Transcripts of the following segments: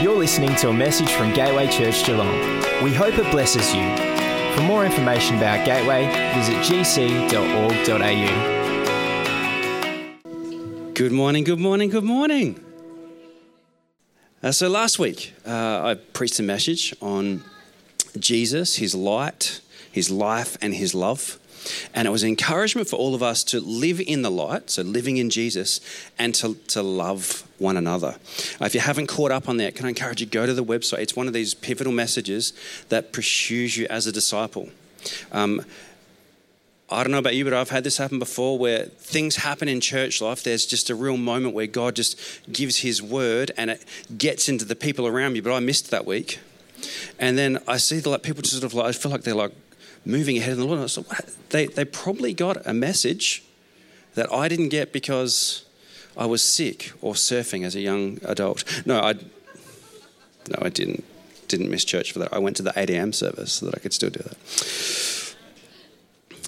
You're listening to a message from Gateway Church Geelong. We hope it blesses you. For more information about Gateway, visit gc.org.au. Good morning, good morning, good morning. Uh, so, last week uh, I preached a message on Jesus, his light, his life, and his love. And it was encouragement for all of us to live in the light, so living in Jesus, and to, to love one another. If you haven't caught up on that, can I encourage you to go to the website? It's one of these pivotal messages that pursues you as a disciple. Um, I don't know about you, but I've had this happen before where things happen in church life. There's just a real moment where God just gives His word and it gets into the people around me. But I missed that week. And then I see the, like people just sort of like, I feel like they're like moving ahead in the Lord. I thought, what? They, they probably got a message that I didn't get because I was sick or surfing as a young adult. No, I, no, I didn't. Didn't miss church for that. I went to the 8 a.m. service so that I could still do that.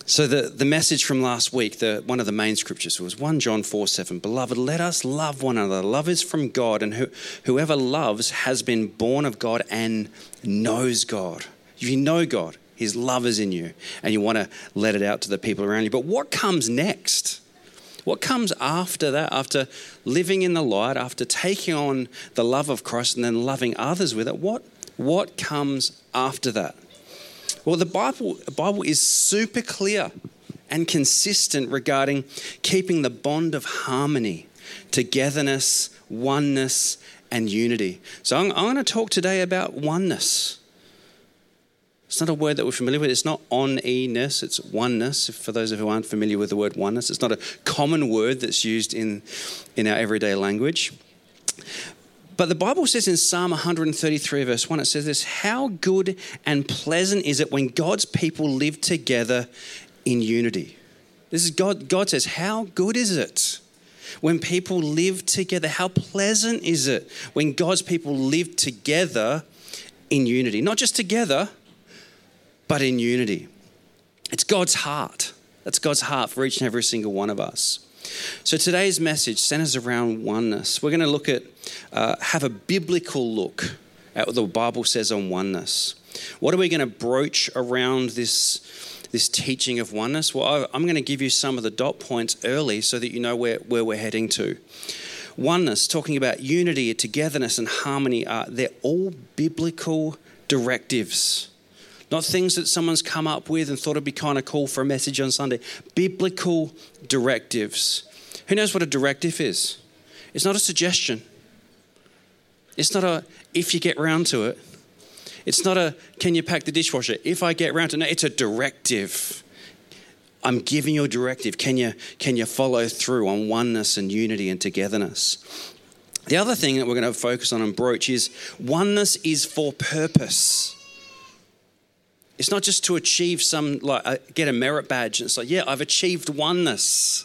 So the, the message from last week, the, one of the main scriptures was 1 John 4 7. Beloved, let us love one another. Love is from God, and who, whoever loves has been born of God and knows God. If you know God, his love is in you, and you want to let it out to the people around you. But what comes next? What comes after that, after living in the light, after taking on the love of Christ and then loving others with it? What, what comes after that? Well, the Bible, Bible is super clear and consistent regarding keeping the bond of harmony, togetherness, oneness, and unity. So I'm, I'm going to talk today about oneness. It's not a word that we're familiar with. It's not on-e-ness, it's oneness. For those of you who aren't familiar with the word oneness, it's not a common word that's used in, in our everyday language. But the Bible says in Psalm 133, verse 1, it says this How good and pleasant is it when God's people live together in unity? This is God, God says, How good is it when people live together? How pleasant is it when God's people live together in unity? Not just together, but in unity. It's God's heart. That's God's heart for each and every single one of us. So today's message centers around oneness. We're going to look at, uh, have a biblical look at what the Bible says on oneness. What are we going to broach around this, this teaching of oneness? Well, I'm going to give you some of the dot points early so that you know where, where we're heading to. Oneness, talking about unity, togetherness, and harmony, are, they're all biblical directives not things that someone's come up with and thought it'd be kind of cool for a message on Sunday. Biblical directives. Who knows what a directive is? It's not a suggestion. It's not a if you get round to it. It's not a can you pack the dishwasher if I get round to it. No, it's a directive. I'm giving you a directive. Can you, can you follow through on oneness and unity and togetherness? The other thing that we're going to focus on and broach is oneness is for purpose. It's not just to achieve some, like, uh, get a merit badge. And it's like, yeah, I've achieved oneness.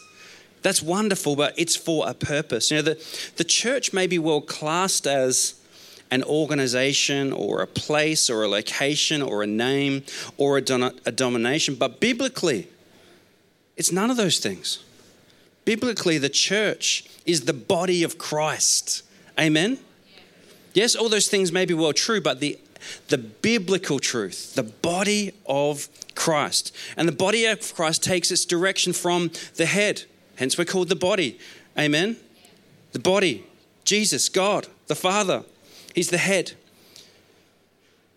That's wonderful, but it's for a purpose. You know, the, the church may be well classed as an organization or a place or a location or a name or a, don- a domination, but biblically, it's none of those things. Biblically, the church is the body of Christ. Amen? Yes, all those things may be well true, but the the biblical truth, the body of Christ. And the body of Christ takes its direction from the head. Hence, we're called the body. Amen? The body, Jesus, God, the Father. He's the head.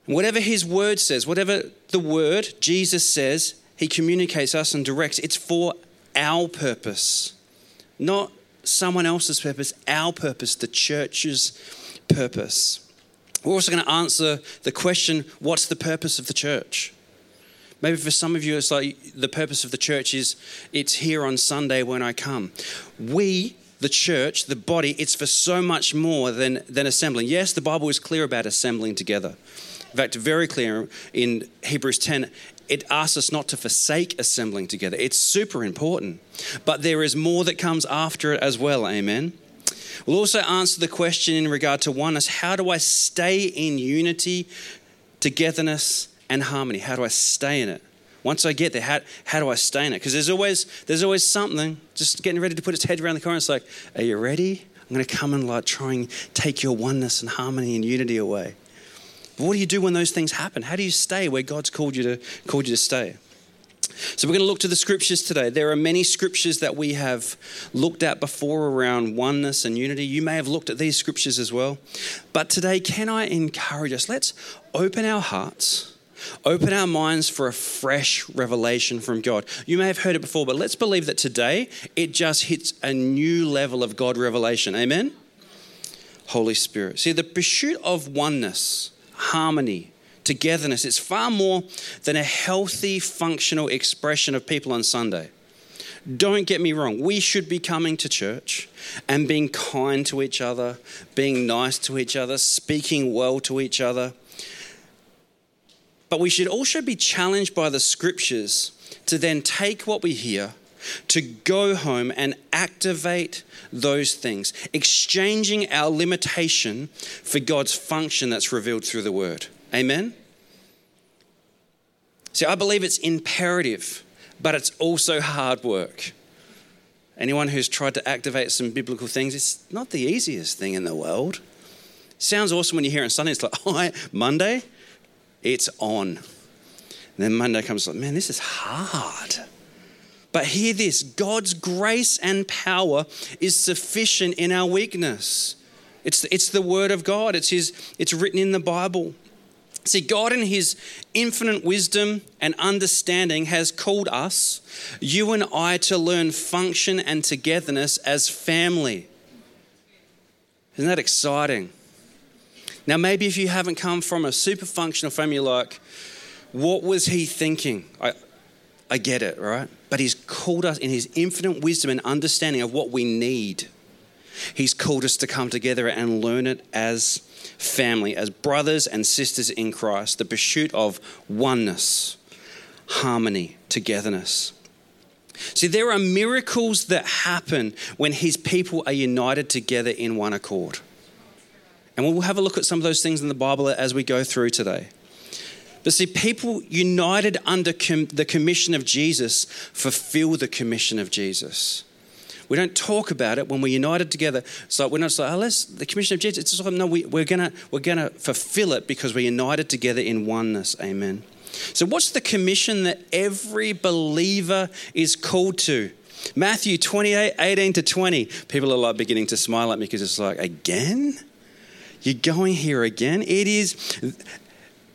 whatever His word says, whatever the word Jesus says, He communicates us and directs. It's for our purpose, not someone else's purpose, our purpose, the church's purpose. We're also going to answer the question what's the purpose of the church? Maybe for some of you, it's like the purpose of the church is it's here on Sunday when I come. We, the church, the body, it's for so much more than, than assembling. Yes, the Bible is clear about assembling together. In fact, very clear in Hebrews 10, it asks us not to forsake assembling together. It's super important. But there is more that comes after it as well. Amen. We'll also answer the question in regard to oneness how do I stay in unity, togetherness, and harmony? How do I stay in it? Once I get there, how, how do I stay in it? Because there's always, there's always something just getting ready to put its head around the corner. It's like, are you ready? I'm going to come and like try and take your oneness and harmony and unity away. But what do you do when those things happen? How do you stay where God's called you to called you to stay? So we're going to look to the scriptures today. There are many scriptures that we have looked at before around oneness and unity. You may have looked at these scriptures as well. But today, can I encourage us? Let's open our hearts, open our minds for a fresh revelation from God. You may have heard it before, but let's believe that today it just hits a new level of God revelation. Amen? Holy Spirit. See, the pursuit of oneness, harmony, togetherness. It's far more than a healthy, functional expression of people on Sunday. Don't get me wrong, we should be coming to church and being kind to each other, being nice to each other, speaking well to each other. But we should also be challenged by the scriptures to then take what we hear, to go home and activate those things, exchanging our limitation for God's function that's revealed through the word. Amen? See, I believe it's imperative, but it's also hard work. Anyone who's tried to activate some biblical things, it's not the easiest thing in the world. Sounds awesome when you hear it on Sunday. It's like, oh, Monday, it's on. And then Monday comes like, man, this is hard. But hear this God's grace and power is sufficient in our weakness. It's, it's the word of God, it's, his, it's written in the Bible. See, God, in His infinite wisdom and understanding, has called us, you and I, to learn function and togetherness as family. Isn't that exciting? Now, maybe if you haven't come from a super functional family, like, what was He thinking? I, I get it, right? But He's called us in His infinite wisdom and understanding of what we need. He's called us to come together and learn it as family, as brothers and sisters in Christ, the pursuit of oneness, harmony, togetherness. See, there are miracles that happen when his people are united together in one accord. And we'll have a look at some of those things in the Bible as we go through today. But see, people united under com- the commission of Jesus fulfill the commission of Jesus. We don't talk about it when we're united together. So we're not like, oh, let's, the commission of Jesus. It's just like, no, we, we're going we're gonna fulfill it because we're united together in oneness. Amen. So, what's the commission that every believer is called to? Matthew 28 18 to 20. People are like beginning to smile at me because it's like, again? You're going here again? It is,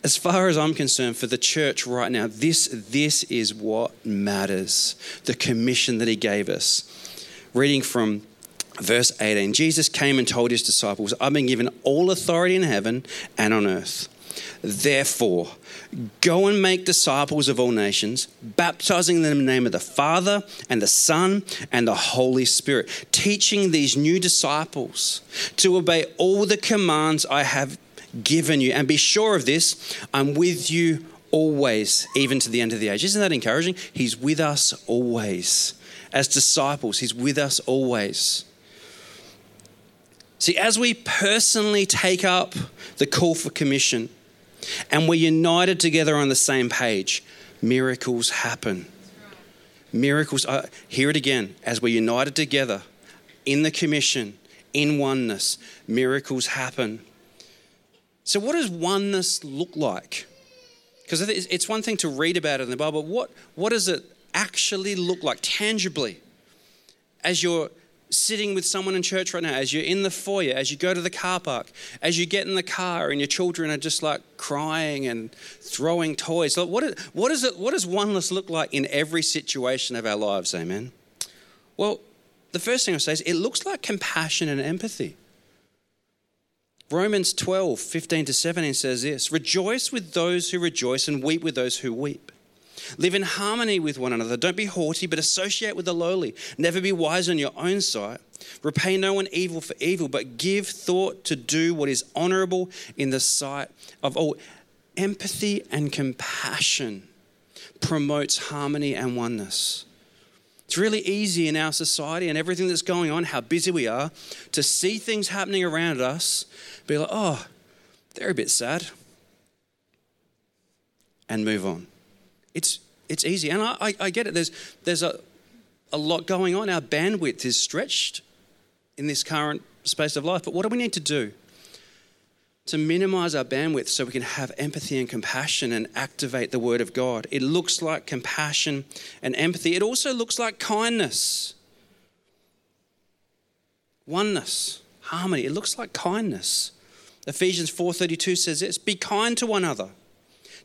as far as I'm concerned, for the church right now, this, this is what matters the commission that He gave us reading from verse 18 Jesus came and told his disciples, I've been given all authority in heaven and on earth. Therefore, go and make disciples of all nations, baptizing them in the name of the Father and the Son and the Holy Spirit, teaching these new disciples to obey all the commands I have given you. And be sure of this I'm with you always, even to the end of the age. Isn't that encouraging? He's with us always as disciples. He's with us always. See, as we personally take up the call for commission and we're united together on the same page, miracles happen. Miracles, uh, hear it again, as we're united together in the commission, in oneness, miracles happen. So, what does oneness look like? Because it's one thing to read about it in the Bible, what, what does it actually look like tangibly as you're sitting with someone in church right now, as you're in the foyer, as you go to the car park, as you get in the car and your children are just like crying and throwing toys. What, is, what, is it, what does oneness look like in every situation of our lives? Amen. Well, the first thing I say is it looks like compassion and empathy. Romans 12, 15 to 17 says this Rejoice with those who rejoice and weep with those who weep. Live in harmony with one another. Don't be haughty, but associate with the lowly. Never be wise in your own sight. Repay no one evil for evil, but give thought to do what is honorable in the sight of all. Empathy and compassion promotes harmony and oneness. It's really easy in our society and everything that's going on, how busy we are, to see things happening around us, be like, oh, they're a bit sad, and move on. It's, it's easy. And I, I, I get it. There's, there's a, a lot going on. Our bandwidth is stretched in this current space of life. But what do we need to do? To minimize our bandwidth so we can have empathy and compassion and activate the Word of God. It looks like compassion and empathy. It also looks like kindness, oneness, harmony. It looks like kindness. Ephesians 4:32 says this, "Be kind to one another,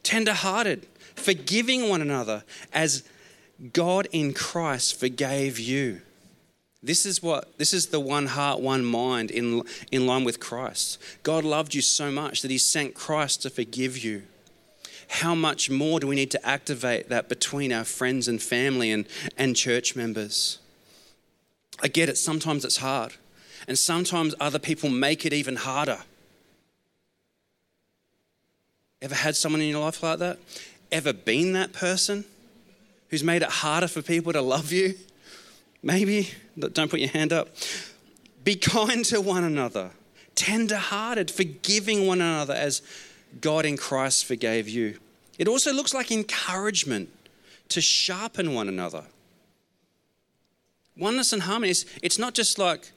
tender-hearted, forgiving one another as God in Christ forgave you." This is what this is the one heart, one mind in, in line with Christ. God loved you so much that He sent Christ to forgive you. How much more do we need to activate that between our friends and family and, and church members? I get it, sometimes it's hard. And sometimes other people make it even harder. Ever had someone in your life like that? Ever been that person who's made it harder for people to love you? Maybe, don't put your hand up. Be kind to one another, tender hearted, forgiving one another as God in Christ forgave you. It also looks like encouragement to sharpen one another. Oneness and harmony, is, it's not just like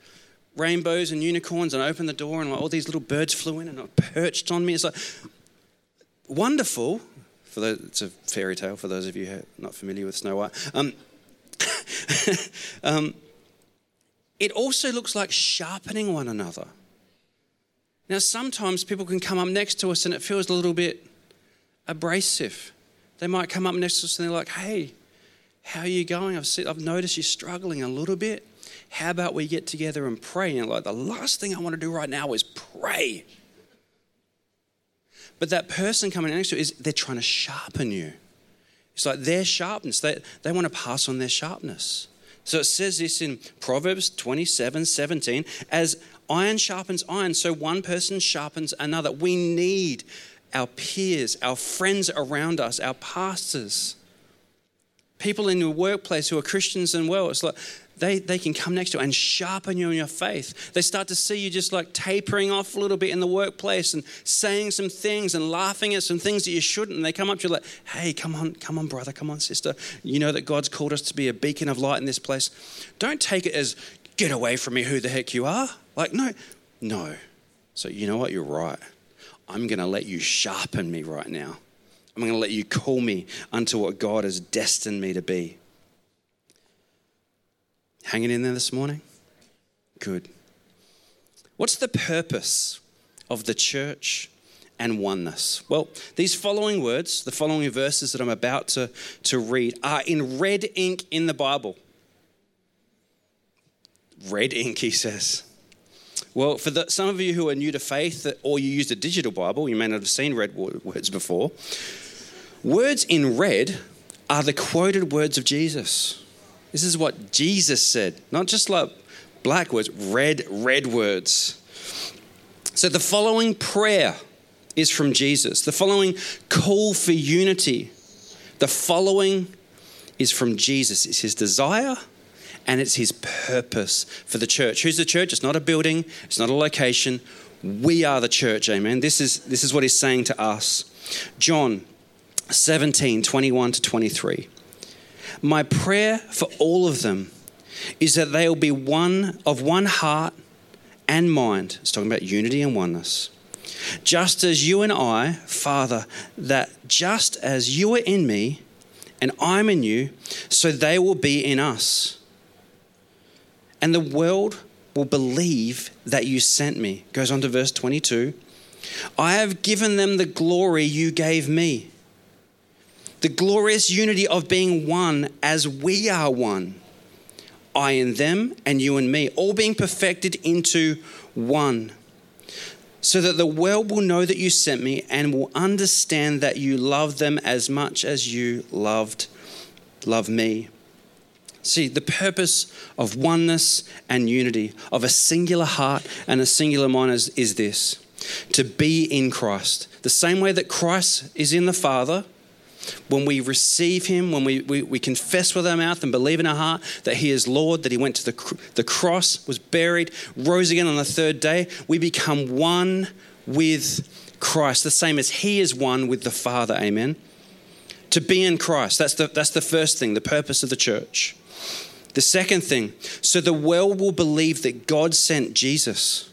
rainbows and unicorns and open the door and like all these little birds flew in and perched on me. It's like wonderful. For those, it's a fairy tale for those of you who are not familiar with Snow White. Um, um, it also looks like sharpening one another. Now, sometimes people can come up next to us and it feels a little bit abrasive. They might come up next to us and they're like, hey, how are you going? I've, seen, I've noticed you're struggling a little bit. How about we get together and pray? And like, the last thing I want to do right now is pray. But that person coming next to you is they're trying to sharpen you. It's like their sharpness. They, they want to pass on their sharpness. So it says this in Proverbs 27 17 as iron sharpens iron, so one person sharpens another. We need our peers, our friends around us, our pastors, people in your workplace who are Christians and well. It's like they, they can come next to you and sharpen you in your faith. They start to see you just like tapering off a little bit in the workplace and saying some things and laughing at some things that you shouldn't. And they come up to you like, hey, come on, come on, brother, come on, sister. You know that God's called us to be a beacon of light in this place. Don't take it as, get away from me, who the heck you are. Like, no, no. So, you know what? You're right. I'm going to let you sharpen me right now. I'm going to let you call me unto what God has destined me to be. Hanging in there this morning? Good. What's the purpose of the church and oneness? Well, these following words, the following verses that I'm about to, to read, are in red ink in the Bible. Red ink, he says. Well, for the, some of you who are new to faith or you used a digital Bible, you may not have seen red words before. Words in red are the quoted words of Jesus. This is what Jesus said, not just like black words, red, red words. So the following prayer is from Jesus. The following call for unity, the following is from Jesus. It's his desire and it's his purpose for the church. Who's the church? It's not a building, it's not a location. We are the church, amen. This is, this is what he's saying to us. John 17, 21 to 23. My prayer for all of them is that they will be one of one heart and mind. It's talking about unity and oneness. Just as you and I, Father, that just as you are in me and I'm in you, so they will be in us. And the world will believe that you sent me. Goes on to verse 22. I have given them the glory you gave me the glorious unity of being one as we are one. I and them, and you and me, all being perfected into one. So that the world will know that you sent me and will understand that you love them as much as you loved love me. See, the purpose of oneness and unity, of a singular heart and a singular mind is, is this to be in Christ. The same way that Christ is in the Father, when we receive Him, when we, we, we, confess with our mouth and believe in our heart that He is Lord, that He went to the, the cross, was buried, rose again on the third day, we become one with Christ, the same as He is one with the Father. Amen. To be in Christ, that's the, that's the first thing, the purpose of the church. The second thing, so the world will believe that God sent Jesus.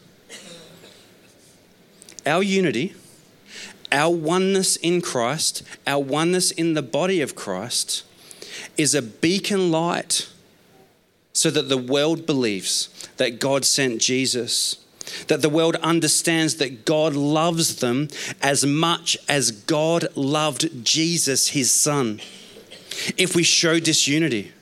Our unity, our oneness in Christ, our oneness in the body of Christ, is a beacon light so that the world believes that God sent Jesus. That the world understands that God loves them as much as God loved Jesus, his son. If we show disunity,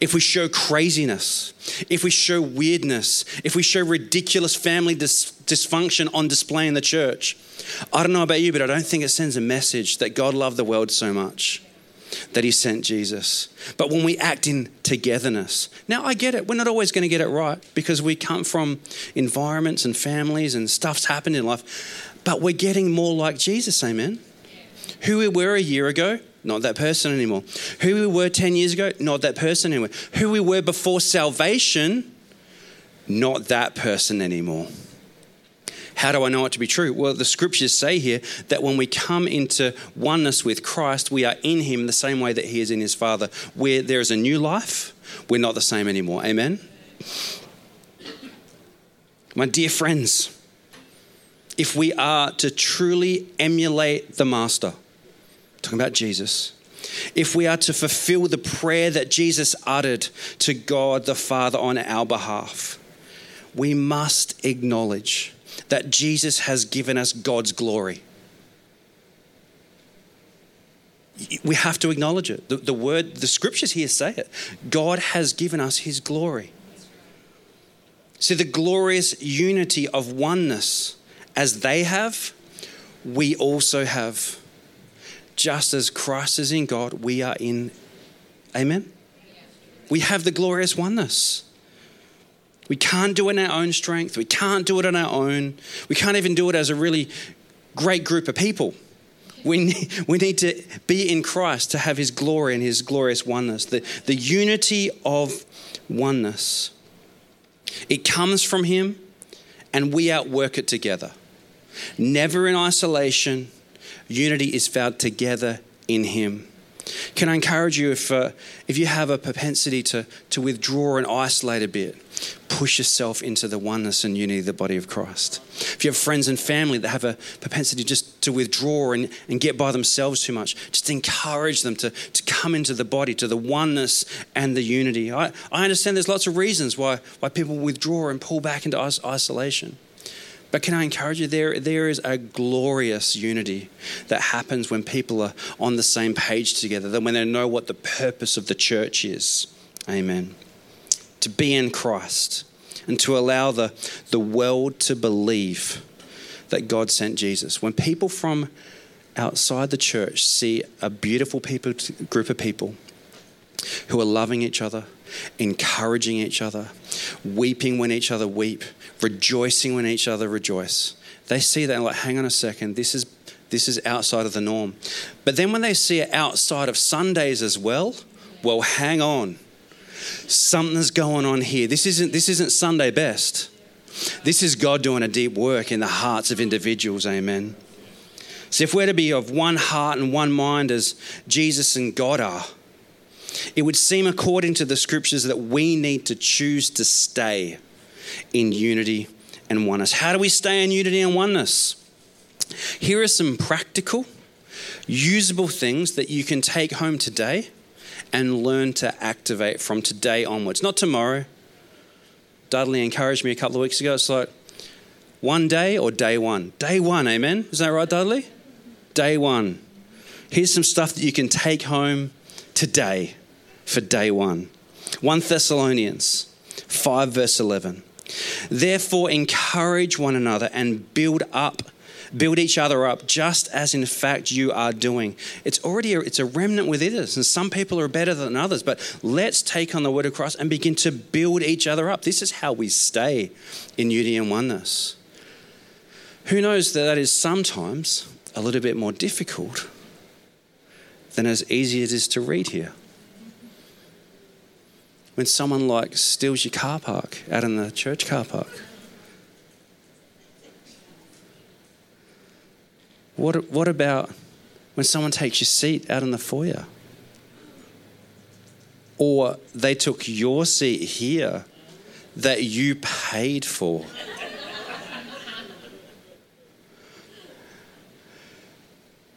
if we show craziness, if we show weirdness, if we show ridiculous family dis- dysfunction on display in the church, I don't know about you, but I don't think it sends a message that God loved the world so much that he sent Jesus. But when we act in togetherness, now I get it, we're not always going to get it right because we come from environments and families and stuff's happened in life, but we're getting more like Jesus, amen? Who we were a year ago, not that person anymore. Who we were 10 years ago, not that person anymore. Who we were before salvation, not that person anymore. How do I know it to be true? Well, the scriptures say here that when we come into oneness with Christ, we are in Him the same way that He is in His Father. Where there is a new life, we're not the same anymore. Amen? My dear friends, if we are to truly emulate the Master, talking about Jesus, if we are to fulfill the prayer that Jesus uttered to God the Father on our behalf, we must acknowledge that Jesus has given us God's glory. We have to acknowledge it. The, the word, the scriptures here say it. God has given us his glory. See, the glorious unity of oneness as they have, we also have. Just as Christ is in God, we are in. Amen? We have the glorious oneness. We can't do it in our own strength. We can't do it on our own. We can't even do it as a really great group of people. We need, we need to be in Christ to have his glory and his glorious oneness, the, the unity of oneness. It comes from him, and we outwork it together. Never in isolation, unity is found together in him. Can I encourage you if, uh, if you have a propensity to, to withdraw and isolate a bit, push yourself into the oneness and unity of the body of Christ. If you have friends and family that have a propensity just to withdraw and, and get by themselves too much, just encourage them to, to come into the body, to the oneness and the unity. I, I understand there's lots of reasons why, why people withdraw and pull back into isolation. But can I encourage you, there, there is a glorious unity that happens when people are on the same page together, then when they know what the purpose of the church is. Amen. To be in Christ and to allow the, the world to believe that God sent Jesus. When people from outside the church see a beautiful people, group of people who are loving each other, encouraging each other, weeping when each other weep, rejoicing when each other rejoice. They see that and like, hang on a second, this is this is outside of the norm. But then when they see it outside of Sundays as well, well, hang on. Something's going on here. This isn't this isn't Sunday best. This is God doing a deep work in the hearts of individuals, amen. So if we're to be of one heart and one mind as Jesus and God are, it would seem, according to the scriptures, that we need to choose to stay in unity and oneness. How do we stay in unity and oneness? Here are some practical, usable things that you can take home today and learn to activate from today onwards, not tomorrow. Dudley encouraged me a couple of weeks ago. It's like one day or day one? Day one, amen? Is that right, Dudley? Day one. Here's some stuff that you can take home today for day one. 1 Thessalonians 5, verse 11. Therefore, encourage one another and build up, build each other up, just as in fact you are doing. It's already a, it's a remnant within us, and some people are better than others. But let's take on the word of Christ and begin to build each other up. This is how we stay in unity and oneness. Who knows that that is sometimes a little bit more difficult than as easy as it is to read here when someone like steals your car park out in the church car park? What, what about when someone takes your seat out in the foyer? Or they took your seat here that you paid for.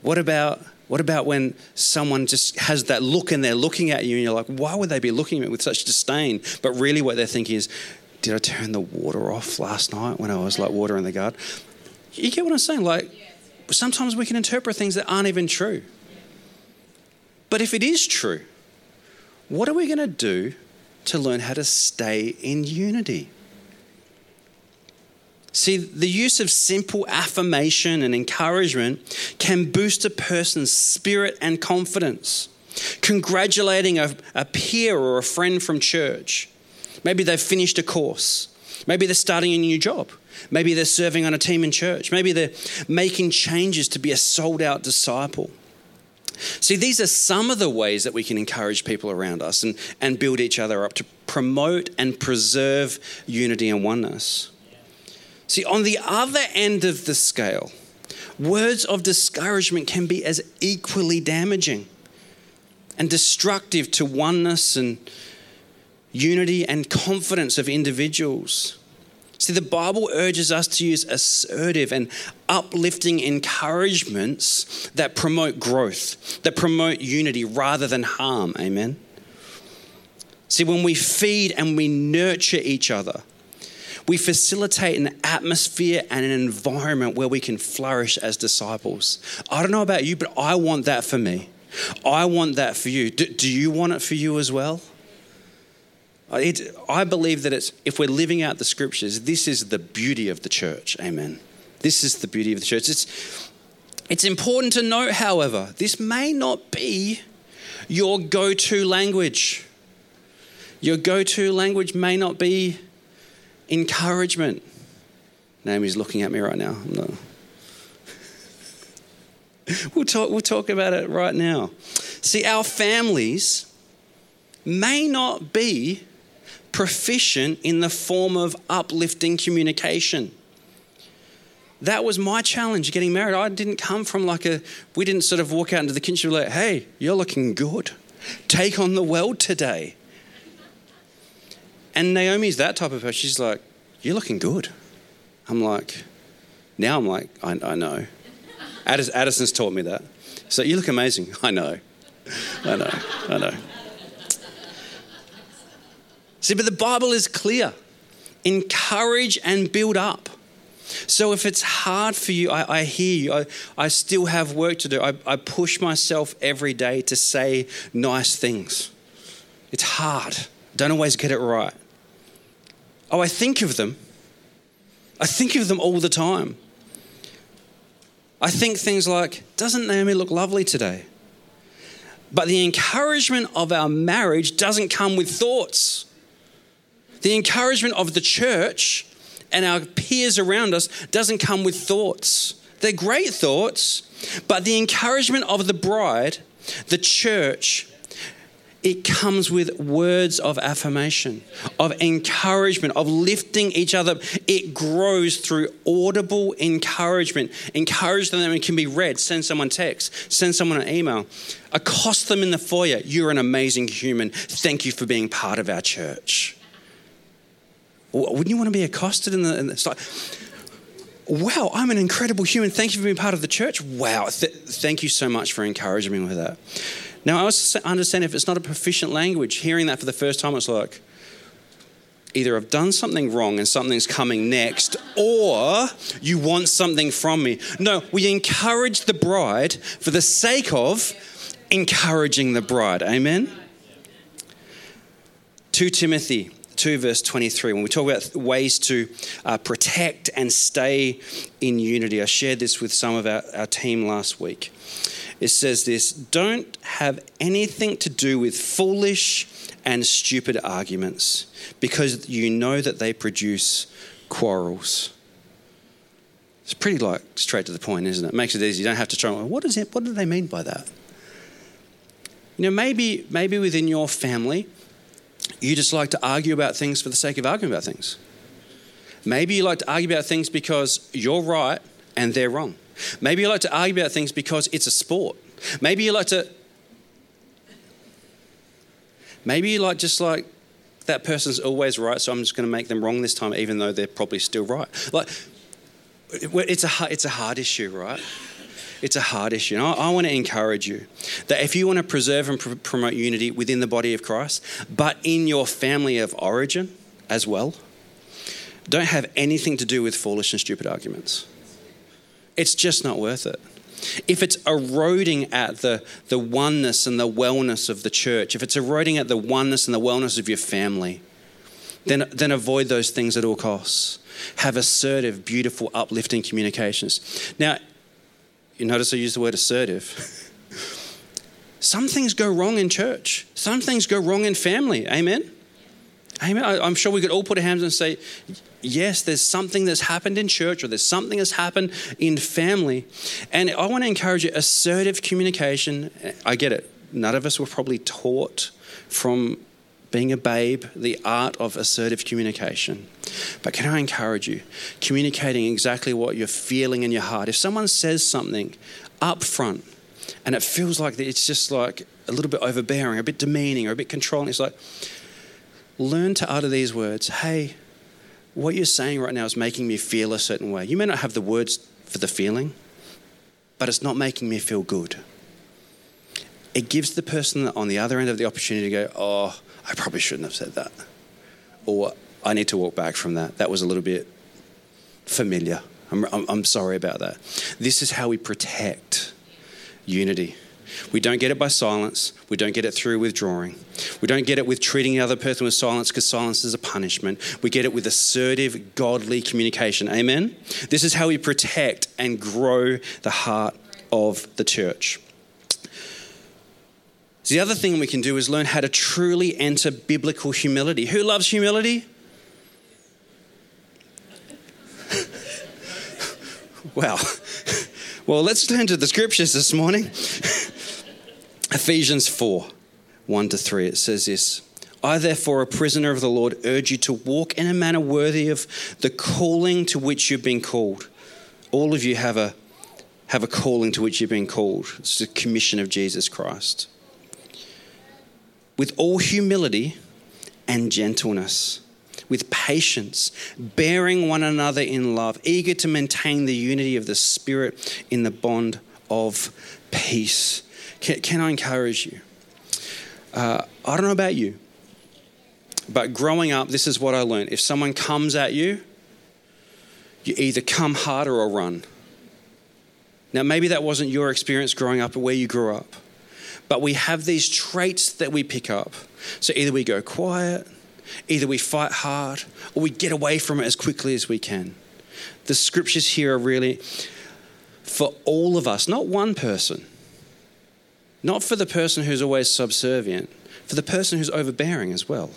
what about what about when someone just has that look and they're looking at you and you're like, why would they be looking at me with such disdain? But really, what they're thinking is, did I turn the water off last night when I was like watering the garden? You get what I'm saying? Like, sometimes we can interpret things that aren't even true. But if it is true, what are we going to do to learn how to stay in unity? See, the use of simple affirmation and encouragement can boost a person's spirit and confidence. Congratulating a, a, peer or a friend from church. Maybe they've finished a course. Maybe they're starting a new job. Maybe they're serving on a team in church. Maybe they're making changes to be a sold out disciple. See, these are some of the ways that we can encourage people around us and, and build each other up to promote and preserve unity and oneness. See, on the other end of the scale, words of discouragement can be as equally damaging and destructive to oneness and unity and confidence of individuals. See, the Bible urges us to use assertive and uplifting encouragements that promote growth, that promote unity rather than harm. Amen. See, when we feed and we nurture each other, we facilitate an atmosphere and an environment where we can flourish as disciples. I don't know about you, but I want that for me. I want that for you. Do, do you want it for you as well? It, I believe that it's, if we're living out the scriptures, this is the beauty of the church. Amen. This is the beauty of the church. It's, it's important to note, however, this may not be your go to language. Your go to language may not be encouragement. Naomi's looking at me right now. we'll, talk, we'll talk about it right now. See, our families may not be proficient in the form of uplifting communication. That was my challenge getting married. I didn't come from like a, we didn't sort of walk out into the kitchen like, hey, you're looking good. Take on the world today. And Naomi's that type of person. She's like, You're looking good. I'm like, Now I'm like, I, I know. Addison's taught me that. So you look amazing. I know. I know. I know. See, but the Bible is clear encourage and build up. So if it's hard for you, I, I hear you. I, I, still have work to do. I, I push myself every day to say nice things. It's hard. Don't always get it right. Oh, I think of them. I think of them all the time. I think things like, doesn't Naomi look lovely today? But the encouragement of our marriage doesn't come with thoughts. The encouragement of the church and our peers around us doesn't come with thoughts. They're great thoughts, but the encouragement of the bride, the church, it comes with words of affirmation, of encouragement, of lifting each other. It grows through audible encouragement. Encourage them and can be read. Send someone text, send someone an email, accost them in the foyer. You're an amazing human. Thank you for being part of our church. Wouldn't you want to be accosted in the? In the like, wow, I'm an incredible human. Thank you for being part of the church. Wow, th- thank you so much for encouraging me with that. Now, I also understand if it's not a proficient language, hearing that for the first time, it's like, either I've done something wrong and something's coming next, or you want something from me. No, we encourage the bride for the sake of encouraging the bride. Amen? 2 Timothy 2, verse 23, when we talk about ways to uh, protect and stay in unity. I shared this with some of our, our team last week. It says this don't have anything to do with foolish and stupid arguments because you know that they produce quarrels. It's pretty like straight to the point, isn't it? it makes it easy. You don't have to try. What is it? What do they mean by that? You know, maybe maybe within your family, you just like to argue about things for the sake of arguing about things. Maybe you like to argue about things because you're right and they're wrong. Maybe you like to argue about things because it's a sport. Maybe you like to Maybe you like just like that person's always right, so I'm just going to make them wrong this time, even though they're probably still right. Like, it's a it's a hard issue, right? It's a hard issue. And I, I want to encourage you that if you want to preserve and pr- promote unity within the body of Christ, but in your family of origin as well, don't have anything to do with foolish and stupid arguments. It's just not worth it. If it's eroding at the, the oneness and the wellness of the church, if it's eroding at the oneness and the wellness of your family, then, then avoid those things at all costs. Have assertive, beautiful, uplifting communications. Now, you notice I use the word assertive. Some things go wrong in church, some things go wrong in family. Amen? Amen. I'm sure we could all put our hands and say, yes, there's something that's happened in church or there's something that's happened in family. And I want to encourage you assertive communication. I get it. None of us were probably taught from being a babe the art of assertive communication. But can I encourage you? Communicating exactly what you're feeling in your heart. If someone says something up front and it feels like it's just like a little bit overbearing, a bit demeaning, or a bit controlling, it's like, learn to utter these words Hey, what you're saying right now is making me feel a certain way. You may not have the words for the feeling, but it's not making me feel good. It gives the person on the other end of the opportunity to go, Oh, I probably shouldn't have said that. Or I need to walk back from that. That was a little bit familiar. I'm, I'm, I'm sorry about that. This is how we protect unity. We don't get it by silence. We don't get it through withdrawing. We don't get it with treating the other person with silence because silence is a punishment. We get it with assertive, godly communication. Amen? This is how we protect and grow the heart of the church. The other thing we can do is learn how to truly enter biblical humility. Who loves humility? well, well, let's turn to the scriptures this morning. Ephesians 4 1 to 3, it says this I, therefore, a prisoner of the Lord, urge you to walk in a manner worthy of the calling to which you've been called. All of you have a, have a calling to which you've been called. It's the commission of Jesus Christ. With all humility and gentleness, with patience, bearing one another in love, eager to maintain the unity of the Spirit in the bond of peace. Can, can I encourage you? Uh, I don't know about you, but growing up, this is what I learned. If someone comes at you, you either come harder or run. Now, maybe that wasn't your experience growing up or where you grew up, but we have these traits that we pick up. So either we go quiet, either we fight hard, or we get away from it as quickly as we can. The scriptures here are really for all of us, not one person not for the person who's always subservient, for the person who's overbearing as well.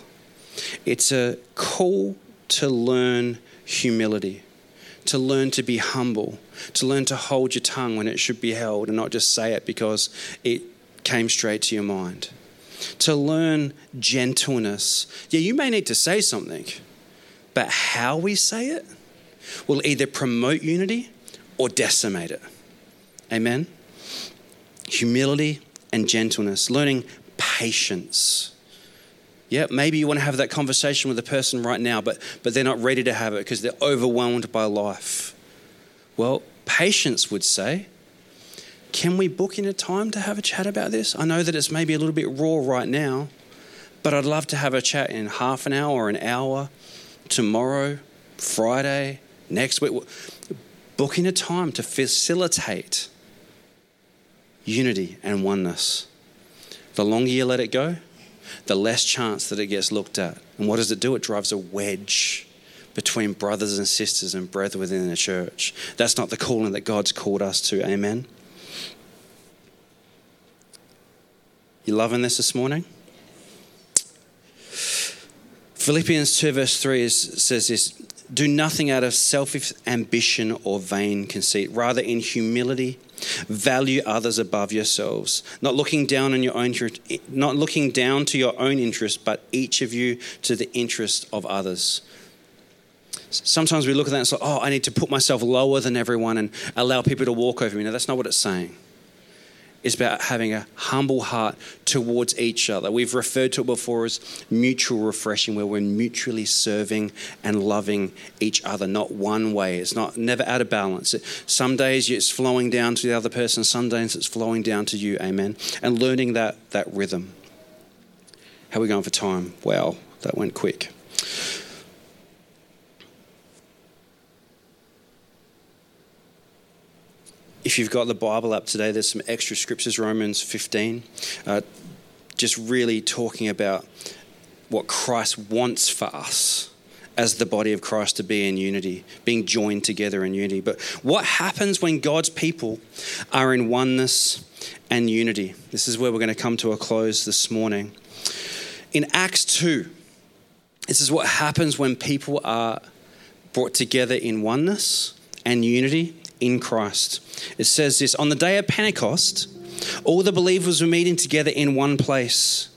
It's a call to learn humility, to learn to be humble, to learn to hold your tongue when it should be held and not just say it because it came straight to your mind. To learn gentleness. Yeah, you may need to say something, but how we say it will either promote unity or decimate it. Amen? Humility and gentleness, learning patience. Yeah, maybe you want to have that conversation with a person right now, but, but they're not ready to have it because they're overwhelmed by life. Well, patience would say, can we book in a time to have a chat about this? I know that it's maybe a little bit raw right now, but I'd love to have a chat in half an hour or an hour, tomorrow, Friday, next week. Booking a time to facilitate unity and oneness. The longer you let it go, the less chance that it gets looked at. And what does it do? It drives a wedge between brothers and sisters and brethren within the church. That's not the calling that God's called us to. Amen. You loving this this morning? Philippians 2, verse 3 is, says this Do nothing out of selfish ambition or vain conceit, rather, in humility Value others above yourselves, not looking down on your own not looking down to your own interest, but each of you to the interest of others. Sometimes we look at that and say, "Oh, I need to put myself lower than everyone and allow people to walk over me." No, that's not what it's saying. Is about having a humble heart towards each other. We've referred to it before as mutual refreshing, where we're mutually serving and loving each other, not one way. It's not never out of balance. Some days it's flowing down to the other person, some days it's flowing down to you. Amen. And learning that that rhythm. How are we going for time? Wow, that went quick. If you've got the Bible up today, there's some extra scriptures, Romans 15, uh, just really talking about what Christ wants for us as the body of Christ to be in unity, being joined together in unity. But what happens when God's people are in oneness and unity? This is where we're going to come to a close this morning. In Acts 2, this is what happens when people are brought together in oneness and unity in Christ. It says this On the day of Pentecost, all the believers were meeting together in one place.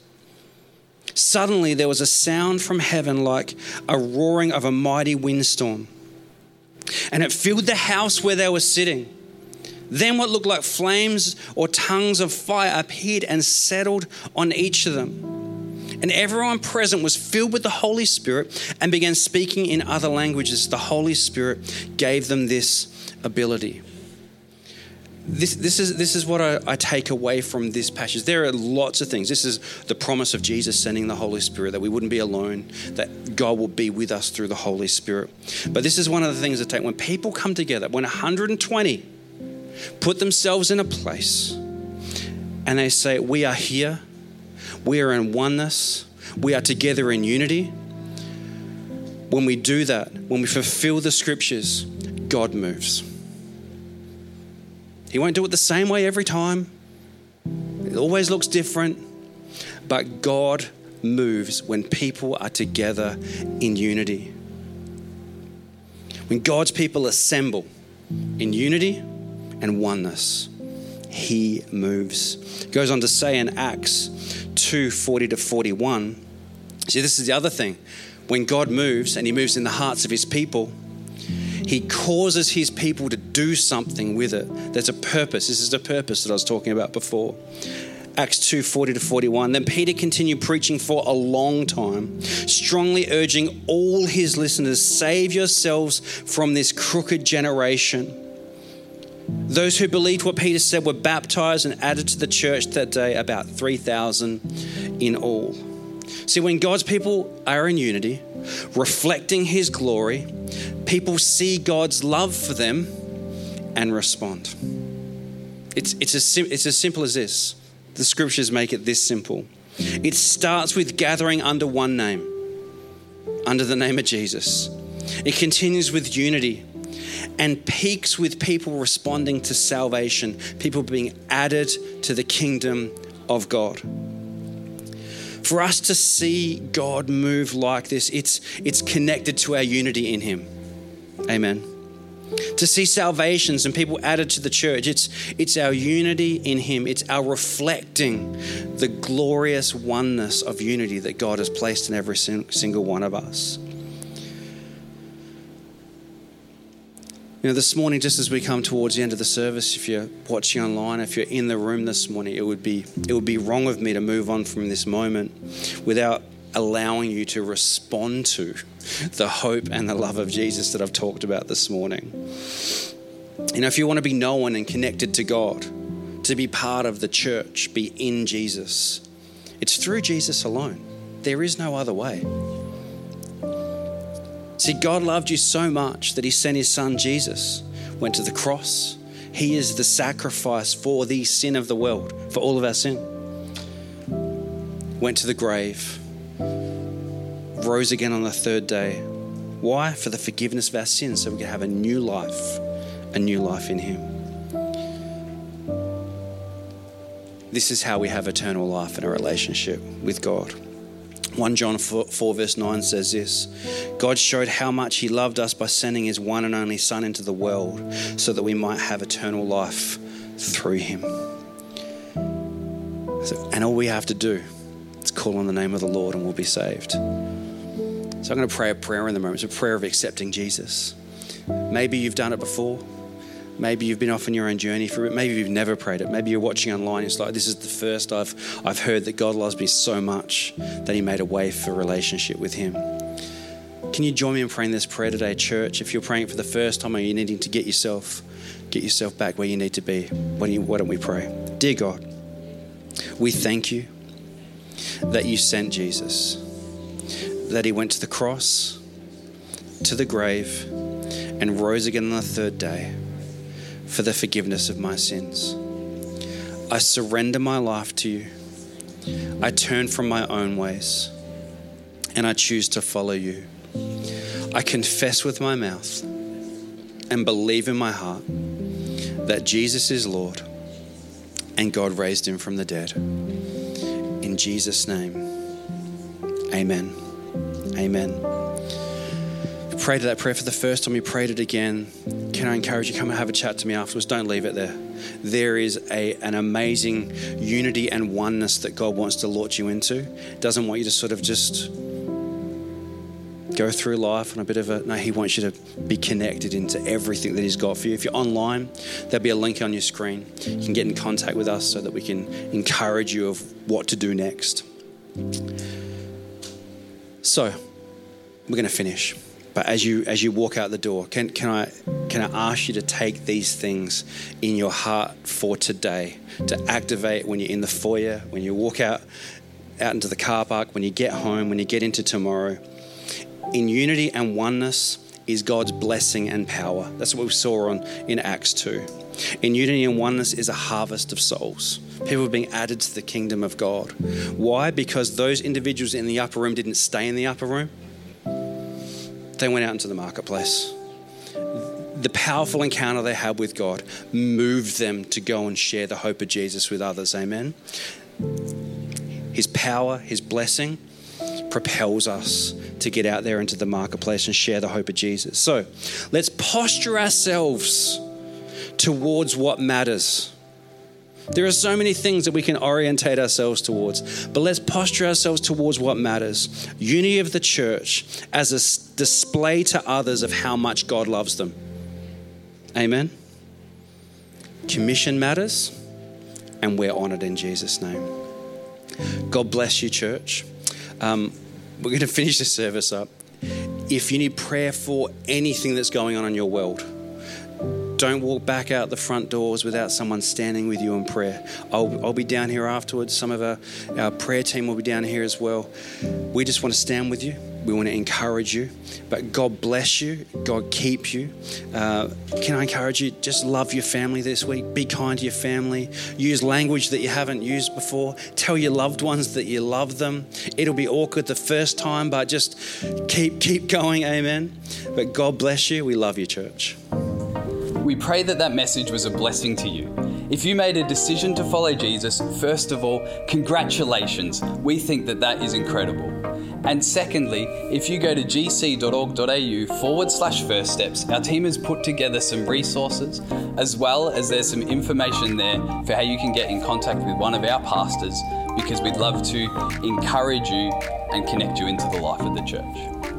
Suddenly, there was a sound from heaven like a roaring of a mighty windstorm, and it filled the house where they were sitting. Then, what looked like flames or tongues of fire appeared and settled on each of them. And everyone present was filled with the Holy Spirit and began speaking in other languages. The Holy Spirit gave them this ability. This, this, is, this is what I, I, take away from this passage. There are lots of things. This is the promise of Jesus sending the Holy Spirit, that we wouldn't be alone, that God will be with us through the Holy Spirit. But this is one of the things that take when people come together, when 120 put themselves in a place and they say, We are here, we are in oneness, we are together in unity. When we do that, when we fulfill the scriptures, God moves. He won't do it the same way every time. It always looks different. But God moves when people are together in unity. When God's people assemble in unity and oneness, He moves. goes on to say in Acts 2 40 to 41. See, this is the other thing. When God moves and He moves in the hearts of His people, he causes his people to do something with it. There's a purpose. This is the purpose that I was talking about before. Acts 2 40 to 41. Then Peter continued preaching for a long time, strongly urging all his listeners save yourselves from this crooked generation. Those who believed what Peter said were baptized and added to the church that day, about 3,000 in all. See, when God's people are in unity, reflecting his glory, people see God's love for them and respond. It's, it's, as, it's as simple as this. The scriptures make it this simple. It starts with gathering under one name, under the name of Jesus. It continues with unity and peaks with people responding to salvation, people being added to the kingdom of God. For us to see God move like this, it's, it's connected to our unity in Him. Amen. To see salvations and people added to the church, it's, it's our unity in Him. It's our reflecting the glorious oneness of unity that God has placed in every single one of us. You know, this morning, just as we come towards the end of the service, if you're watching online, if you're in the room this morning, it would be it would be wrong of me to move on from this moment without allowing you to respond to the hope and the love of Jesus that I've talked about this morning. You know, if you want to be known and connected to God, to be part of the church, be in Jesus, it's through Jesus alone. There is no other way. See, God loved you so much that He sent His Son Jesus, went to the cross. He is the sacrifice for the sin of the world, for all of our sin. Went to the grave, rose again on the third day. Why? For the forgiveness of our sins, so we can have a new life, a new life in Him. This is how we have eternal life in a relationship with God. 1 John 4, 4, verse 9 says this God showed how much He loved us by sending His one and only Son into the world so that we might have eternal life through Him. So, and all we have to do call on the name of the Lord and we'll be saved. So I'm going to pray a prayer in the moment. It's a prayer of accepting Jesus. Maybe you've done it before. Maybe you've been off on your own journey for it. Maybe you've never prayed it. Maybe you're watching online. It's like, this is the first I've, I've heard that God loves me so much that He made a way for relationship with Him. Can you join me in praying this prayer today, church? If you're praying for the first time or you're needing to get yourself, get yourself back where you need to be, why don't, you, why don't we pray? Dear God, we thank you that you sent Jesus, that He went to the cross, to the grave, and rose again on the third day for the forgiveness of my sins. I surrender my life to you. I turn from my own ways and I choose to follow you. I confess with my mouth and believe in my heart that Jesus is Lord and God raised him from the dead. Jesus' name, amen. Amen. You prayed that prayer for the first time, you prayed it again. Can I encourage you, come and have a chat to me afterwards? Don't leave it there. There is a, an amazing unity and oneness that God wants to launch you into. Doesn't want you to sort of just go through life on a bit of a no he wants you to be connected into everything that he's got for you. If you're online there'll be a link on your screen. You can get in contact with us so that we can encourage you of what to do next. So we're going to finish. But as you as you walk out the door can, can i can i ask you to take these things in your heart for today to activate when you're in the foyer when you walk out out into the car park when you get home when you get into tomorrow in unity and oneness is God's blessing and power. That's what we saw on in Acts 2. In unity and oneness is a harvest of souls. People being added to the kingdom of God. Why? Because those individuals in the upper room didn't stay in the upper room. They went out into the marketplace. The powerful encounter they had with God moved them to go and share the hope of Jesus with others. Amen. His power, his blessing propels us to get out there into the marketplace and share the hope of Jesus. So let's posture ourselves towards what matters. There are so many things that we can orientate ourselves towards, but let's posture ourselves towards what matters. Unity of the church as a display to others of how much God loves them. Amen. Commission matters, and we're honored in Jesus' name. God bless you, church. Um, we're going to finish this service up. If you need prayer for anything that's going on in your world, don't walk back out the front doors without someone standing with you in prayer. I'll, I'll be down here afterwards. Some of our, our prayer team will be down here as well. We just want to stand with you. We want to encourage you. But God bless you. God keep you. Uh, can I encourage you? Just love your family this week. Be kind to your family. Use language that you haven't used before. Tell your loved ones that you love them. It'll be awkward the first time, but just keep keep going. Amen. But God bless you. We love you, church. We pray that that message was a blessing to you. If you made a decision to follow Jesus, first of all, congratulations. We think that that is incredible. And secondly, if you go to gc.org.au forward slash first steps, our team has put together some resources as well as there's some information there for how you can get in contact with one of our pastors because we'd love to encourage you and connect you into the life of the church.